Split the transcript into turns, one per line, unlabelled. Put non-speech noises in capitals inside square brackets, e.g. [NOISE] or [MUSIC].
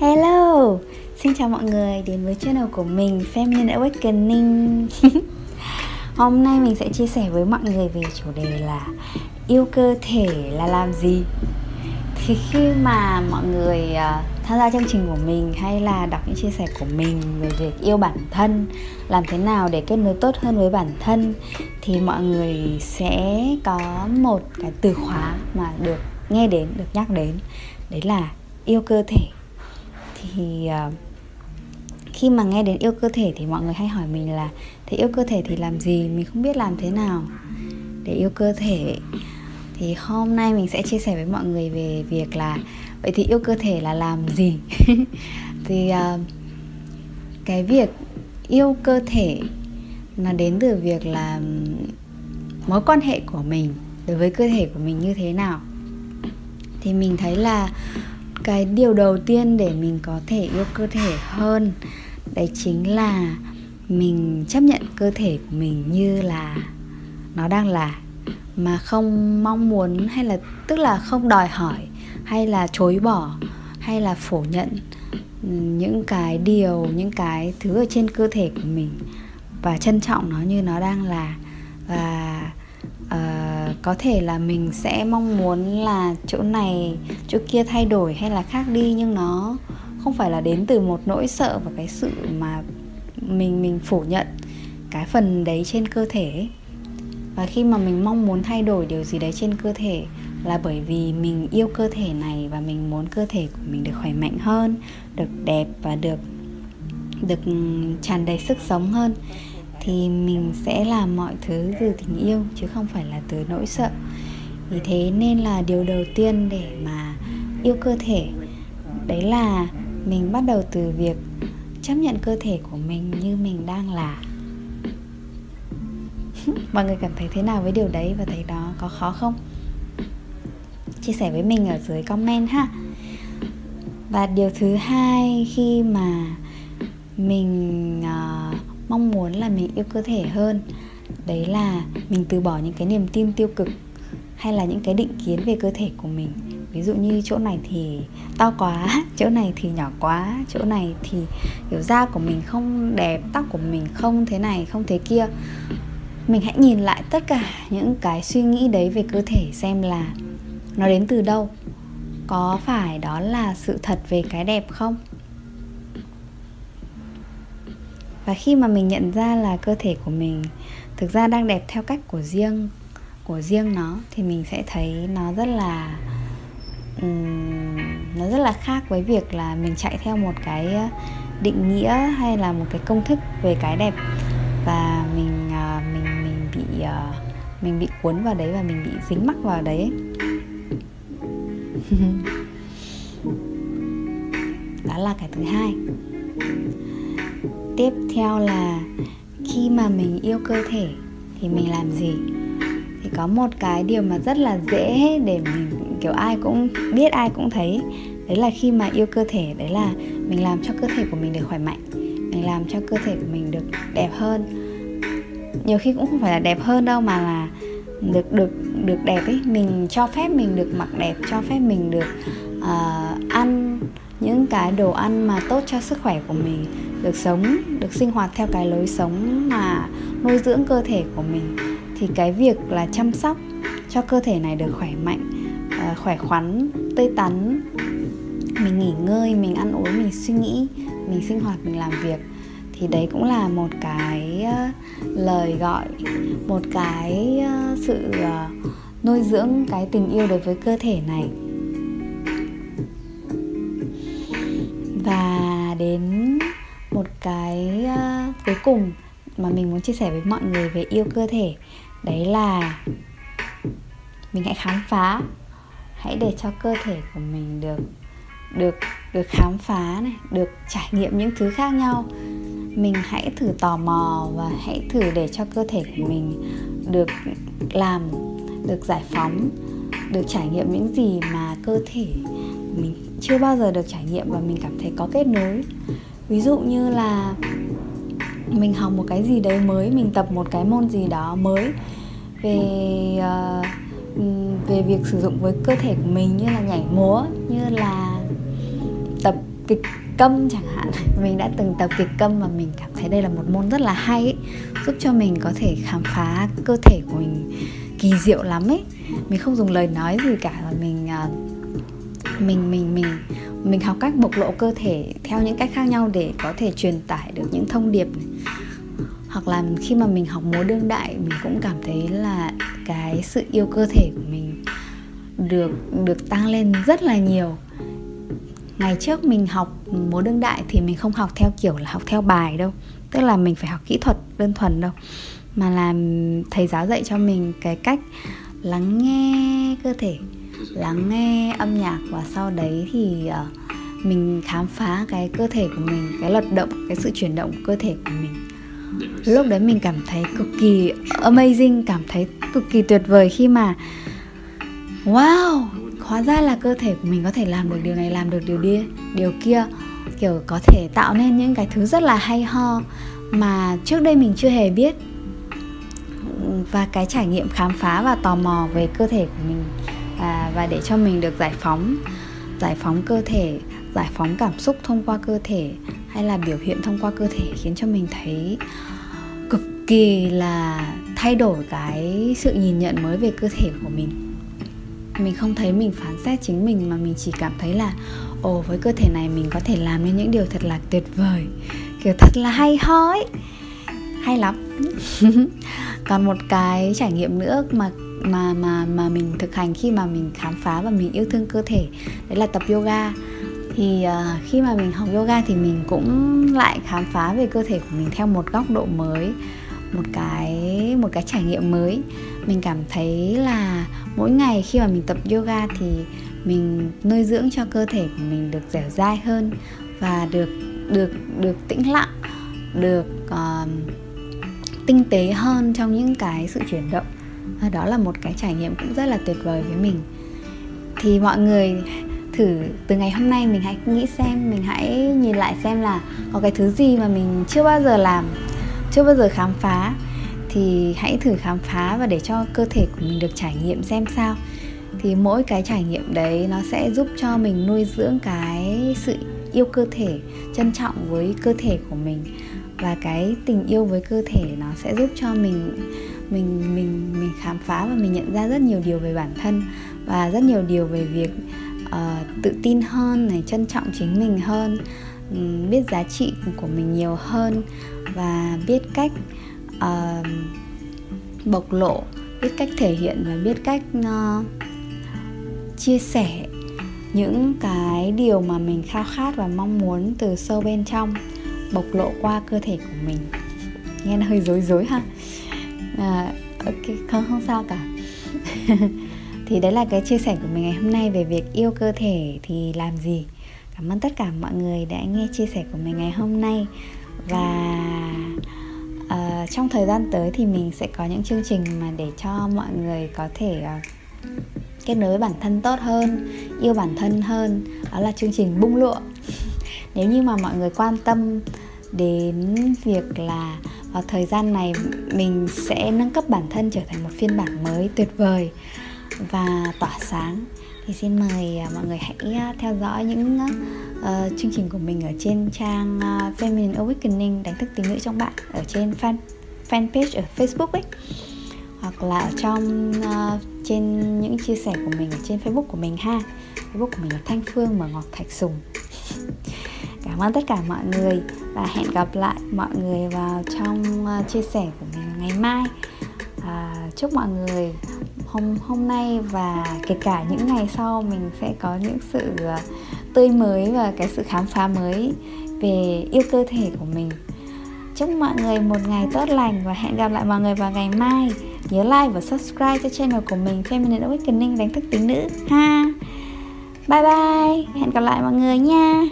Hello, xin chào mọi người đến với channel của mình Feminine Awakening [LAUGHS] Hôm nay mình sẽ chia sẻ với mọi người về chủ đề là yêu cơ thể là làm gì? Thì khi mà mọi người à, tham gia chương trình của mình hay là đọc những chia sẻ của mình về việc yêu bản thân Làm thế nào để kết nối tốt hơn với bản thân Thì mọi người sẽ có một cái từ khóa mà được nghe đến, được nhắc đến. Đấy là yêu cơ thể thì uh, khi mà nghe đến yêu cơ thể thì mọi người hay hỏi mình là thế yêu cơ thể thì làm gì? Mình không biết làm thế nào để yêu cơ thể. Thì hôm nay mình sẽ chia sẻ với mọi người về việc là vậy thì yêu cơ thể là làm gì? [LAUGHS] Thì uh, cái việc yêu cơ thể nó đến từ việc là mối quan hệ của mình đối với cơ thể của mình như thế nào. Thì mình thấy là cái điều đầu tiên để mình có thể yêu cơ thể hơn, đấy chính là mình chấp nhận cơ thể của mình như là nó đang là, mà không mong muốn hay là, tức là không đòi hỏi hay là chối bỏ hay là phủ nhận những cái điều, những cái thứ ở trên cơ thể của mình và trân trọng nó như nó đang là. Và uh, có thể là mình sẽ mong muốn là chỗ này chỗ kia thay đổi hay là khác đi nhưng nó không phải là đến từ một nỗi sợ và cái sự mà mình mình phủ nhận cái phần đấy trên cơ thể và khi mà mình mong muốn thay đổi điều gì đấy trên cơ thể là bởi vì mình yêu cơ thể này và mình muốn cơ thể của mình được khỏe mạnh hơn được đẹp và được được ừ, tràn đầy sức sống hơn thì mình sẽ làm mọi thứ từ tình yêu chứ không phải là từ nỗi sợ. Vì thế nên là điều đầu tiên để mà yêu cơ thể đấy là mình bắt đầu từ việc chấp nhận cơ thể của mình như mình đang là. [LAUGHS] Mọi người cảm thấy thế nào với điều đấy và thấy đó có khó không? Chia sẻ với mình ở dưới comment ha. Và điều thứ hai khi mà mình uh, mong muốn là mình yêu cơ thể hơn. Đấy là mình từ bỏ những cái niềm tin tiêu cực hay là những cái định kiến về cơ thể của mình. Ví dụ như chỗ này thì to quá, [LAUGHS] chỗ này thì nhỏ quá, chỗ này thì kiểu da của mình không đẹp, tóc của mình không thế này, không thế kia. Mình hãy nhìn lại tất cả những cái suy nghĩ đấy về cơ thể xem là nó đến từ đâu. Có phải đó là sự thật về cái đẹp không? Và khi mà mình nhận ra là cơ thể của mình thực ra đang đẹp theo cách của riêng của riêng nó thì mình sẽ thấy nó rất là um, nó rất là khác với việc là mình chạy theo một cái ờ, định nghĩa hay là một cái công thức về cái đẹp. Và mình uh, mình mình bị uh, mình bị cuốn vào đấy và mình bị dính mắc vào đấy [LAUGHS] đó là cái thứ hai tiếp theo là khi mà mình yêu cơ thể thì mình làm gì? Thì có một cái điều mà rất là dễ để mình kiểu ai cũng biết ai cũng thấy. Đấy là khi mà yêu cơ thể đấy là mình làm cho cơ thể của mình được khỏe mạnh mình làm cho cơ thể của mình được đẹp hơn. Nhiều khi cũng không phải là đẹp hơn đâu mà là được được được đẹp ấy. Mình cho phép mình được mặc đẹp cho phép mình được uh, ăn những cái đồ ăn mà tốt cho sức khỏe của mình được sống, được sinh hoạt theo cái lối sống mà nuôi dưỡng cơ thể của mình, thì cái việc là chăm sóc cho cơ thể này được khỏe mạnh ờ, khỏe khoắn, tươi tắn, mình nghỉ ngơi, mình ăn uống, mình suy nghĩ, mình sinh hoạt, mình làm việc, thì đấy cũng là một cái ờ, lời gọi, một cái ờ, sự nuôi dưỡng cái tình yêu đối với cơ thể này. Và đến cái uh, cuối cùng mà mình muốn chia sẻ với mọi người về yêu cơ thể đấy là mình hãy khám phá. Hãy để cho cơ thể của mình được được được khám phá này được trải nghiệm những thứ khác nhau. Mình hãy thử tò mò và hãy thử để cho cơ thể của mình được làm được giải phóng được trải nghiệm những gì mà cơ thể mình chưa bao giờ được trải nghiệm và mình cảm thấy có kết nối ví dụ như là mình học một cái gì đấy mới mình tập một cái môn gì đó mới về uh, về việc sử dụng với cơ thể của mình như là nhảy múa như là tập kịch câm chẳng hạn. [LAUGHS] Mình đã từng tập kịch câm và mình cảm thấy đây là một môn rất là hay ấy, giúp cho mình có thể khám phá cơ thể của mình kỳ diệu lắm ấy. Mình không dùng lời nói gì cả và mình uh, mình mình mình mình học cách bộc lộ cơ thể theo những cách khác nhau để có thể truyền tải được những thông điệp này. hoặc là khi mà mình học múa đương đại, mình cũng cảm thấy là cái sự yêu cơ thể của mình được được tăng lên rất là nhiều. Ngày trước mình học múa đương đại thì mình không học theo kiểu là học theo bài đâu, tức là mình phải học kỹ thuật đơn thuần đâu. Mà là thầy giáo dạy cho mình cái cách lắng nghe cơ thể lắng nghe âm nhạc và sau đấy thì uh, mình khám phá cái cơ thể của mình cái lật động cái sự chuyển động của cơ thể của mình. Lúc đấy mình cảm thấy cực kỳ amazing cảm thấy cực kỳ tuyệt vời khi mà wow hóa ra là cơ thể của mình có thể làm được điều này làm được điều đi điều kia. Kiểu có thể tạo nên những cái thứ rất là hay ho mà trước đây mình chưa hề biết. Và cái trải nghiệm khám phá và tò mò về cơ thể của mình và và để cho mình được giải phóng giải phóng cơ thể, giải phóng cảm xúc thông qua cơ thể hay là biểu hiện thông qua cơ thể khiến cho mình thấy cực kỳ là thay đổi cái sự nhìn nhận mới về cơ thể của mình. Mình không thấy mình phán xét chính mình mà mình chỉ cảm thấy là, ồ, với cơ thể này mình có thể làm nên những điều thật là tuyệt vời, kiểu thật là hay ho ấy hay lắm. [LAUGHS] Còn một cái trải nghiệm nữa mà mà mà mà mình thực hành khi mà mình khám phá và mình yêu thương cơ thể đấy là tập yoga. Thì uh, khi mà mình học yoga thì mình cũng lại khám phá về cơ thể của mình theo một góc độ mới một cái một cái trải nghiệm mới. Mình cảm thấy là mỗi ngày khi mà mình tập yoga thì mình nuôi dưỡng cho cơ thể của mình được dẻo dai hơn và được được được tĩnh lặng được uh, tinh tế hơn trong những cái sự chuyển động. À, đó là một cái trải nghiệm cũng rất là tuyệt vời với mình. Thì mọi người thử, từ ngày hôm nay mình hãy nghĩ xem, mình hãy nhìn lại xem là có cái thứ gì mà mình chưa bao giờ làm, chưa bao giờ khám phá. Thì hãy thử khám phá và để cho cơ thể của mình được trải nghiệm xem sao. Thì mỗi cái trải nghiệm đấy nó sẽ giúp cho mình nuôi dưỡng cái sự yêu cơ thể, trân trọng với cơ thể của mình và cái tình yêu với cơ thể nó sẽ giúp cho mình mình mình mình khám phá và mình nhận ra rất nhiều điều về bản thân và rất nhiều điều về việc uh, tự tin hơn này trân trọng chính mình hơn um, biết giá trị của mình nhiều hơn và biết cách uh, bộc lộ biết cách thể hiện và biết cách uh, chia sẻ những cái điều mà mình khao khát và mong muốn từ sâu bên trong bộc lộ qua cơ thể của mình. Nghe nó hơi rối rối ha. À, ok không không sao cả. [LAUGHS] Thì đấy là cái chia sẻ của mình ngày hôm nay về việc yêu cơ thể thì làm gì. Cảm ơn tất cả mọi người đã nghe chia sẻ của mình ngày hôm nay. Và uh, trong thời gian tới thì mình sẽ có những chương trình mà để cho mọi người có thể uh, kết nối với bản thân tốt hơn yêu bản thân hơn. Đó là chương trình bung lụa nếu như mà mọi người quan tâm đến việc là vào thời gian này mình sẽ nâng cấp bản thân trở thành một phiên bản mới tuyệt vời và tỏa sáng thì xin mời à, mọi người hãy à, theo dõi những uh, chương trình của mình ở trên trang uh, Feminine Awakening đánh thức tính nữ trong bạn ở trên fan fanpage ở Facebook ấy. Hoặc là ở trong uh, trên những chia sẻ của mình ở trên Facebook của mình ha. Facebook của mình là Thanh Phương mở ngọc thạch sùng. [LAUGHS] cảm ơn tất cả mọi người và hẹn gặp lại mọi người vào trong ờ, chia sẻ của mình ngày mai. À, chúc mọi người hôm hôm nay và kể cả những ngày sau mình sẽ có những sự ờ, tươi mới và cái sự khám phá mới về yêu cơ thể của mình. Chúc mọi người một ngày tốt lành và hẹn gặp lại mọi người vào ngày mai. Nhớ like và subscribe cho channel của mình Feminine Awakening đánh thức tính nữ. Ha! Bye bye! Hẹn gặp lại mọi người nha!